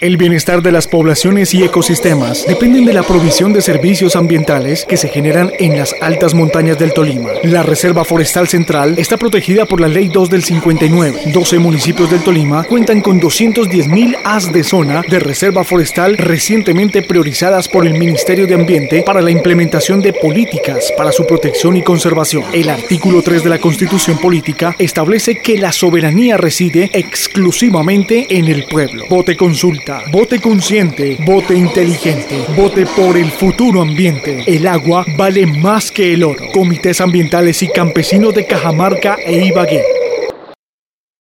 El bienestar de las poblaciones y ecosistemas dependen de la provisión de servicios ambientales que se generan en las altas montañas del Tolima. La Reserva Forestal Central está protegida por la Ley 2 del 59. 12 municipios del Tolima cuentan con 210.000 as de zona de reserva forestal recientemente priorizadas por el Ministerio de Ambiente para la implementación de políticas para su protección y conservación. El artículo 3 de la Constitución Política establece que la soberanía reside exclusivamente en el pueblo. Vote consulta vote consciente, vote inteligente, vote por el futuro ambiente. El agua vale más que el oro. Comités ambientales y campesinos de Cajamarca e Ibagué.